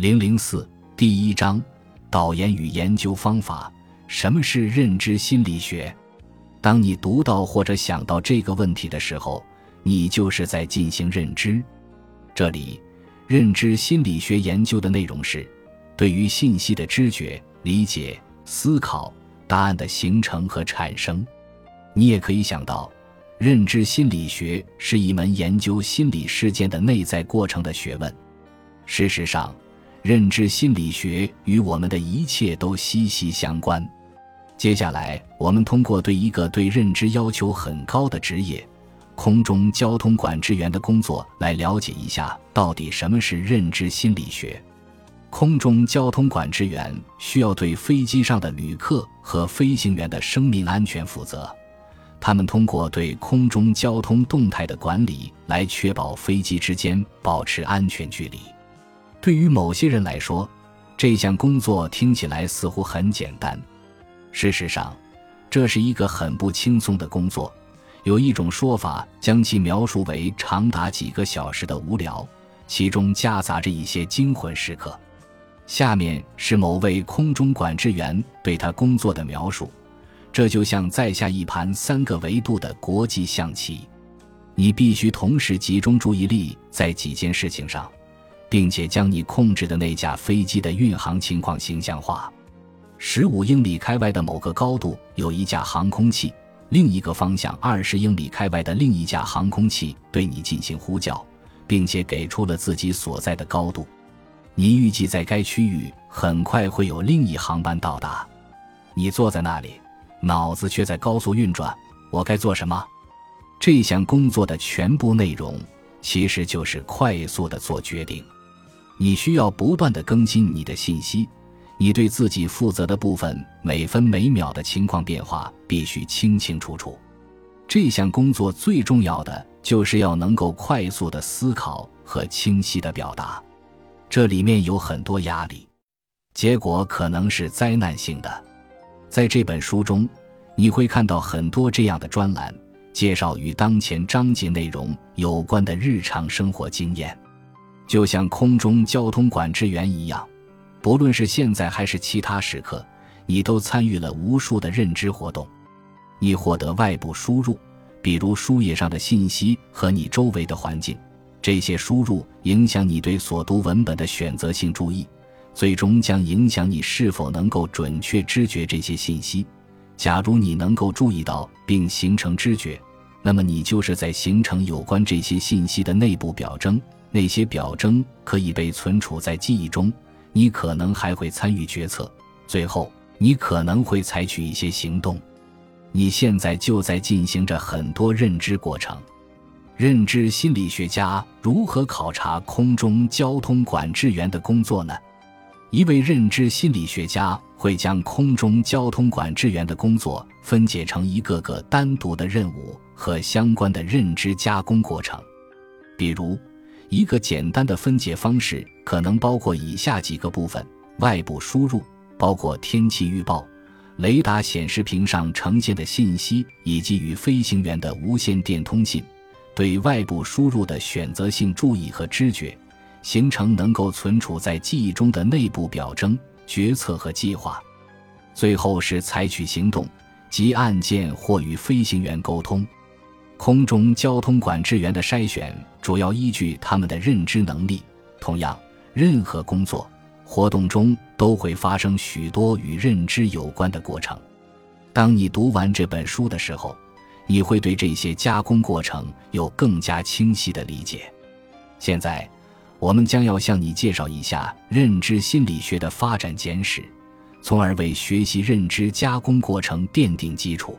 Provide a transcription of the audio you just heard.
零零四第一章：导言与研究方法。什么是认知心理学？当你读到或者想到这个问题的时候，你就是在进行认知。这里，认知心理学研究的内容是对于信息的知觉、理解、思考、答案的形成和产生。你也可以想到，认知心理学是一门研究心理事件的内在过程的学问。事实上，认知心理学与我们的一切都息息相关。接下来，我们通过对一个对认知要求很高的职业——空中交通管制员的工作来了解一下，到底什么是认知心理学。空中交通管制员需要对飞机上的旅客和飞行员的生命安全负责，他们通过对空中交通动态的管理来确保飞机之间保持安全距离。对于某些人来说，这项工作听起来似乎很简单。事实上，这是一个很不轻松的工作。有一种说法将其描述为长达几个小时的无聊，其中夹杂着一些惊魂时刻。下面是某位空中管制员对他工作的描述：这就像在下一盘三个维度的国际象棋，你必须同时集中注意力在几件事情上，并且将你控制的那架飞机的运航情况形象化。十五英里开外的某个高度有一架航空器，另一个方向二十英里开外的另一架航空器对你进行呼叫，并且给出了自己所在的高度。你预计在该区域很快会有另一航班到达。你坐在那里，脑子却在高速运转。我该做什么？这项工作的全部内容其实就是快速的做决定。你需要不断的更新你的信息。你对自己负责的部分每分每秒的情况变化必须清清楚楚。这项工作最重要的就是要能够快速的思考和清晰的表达，这里面有很多压力，结果可能是灾难性的。在这本书中，你会看到很多这样的专栏，介绍与当前章节内容有关的日常生活经验，就像空中交通管制员一样。不论是现在还是其他时刻，你都参与了无数的认知活动。你获得外部输入，比如书页上的信息和你周围的环境，这些输入影响你对所读文本的选择性注意，最终将影响你是否能够准确知觉这些信息。假如你能够注意到并形成知觉，那么你就是在形成有关这些信息的内部表征。那些表征可以被存储在记忆中。你可能还会参与决策，最后你可能会采取一些行动。你现在就在进行着很多认知过程。认知心理学家如何考察空中交通管制员的工作呢？一位认知心理学家会将空中交通管制员的工作分解成一个个单独的任务和相关的认知加工过程，比如。一个简单的分解方式可能包括以下几个部分：外部输入，包括天气预报、雷达显示屏上呈现的信息以及与飞行员的无线电通信；对外部输入的选择性注意和知觉，形成能够存储在记忆中的内部表征、决策和计划；最后是采取行动，即按键或与飞行员沟通。空中交通管制员的筛选主要依据他们的认知能力。同样，任何工作活动中都会发生许多与认知有关的过程。当你读完这本书的时候，你会对这些加工过程有更加清晰的理解。现在，我们将要向你介绍一下认知心理学的发展简史，从而为学习认知加工过程奠定基础。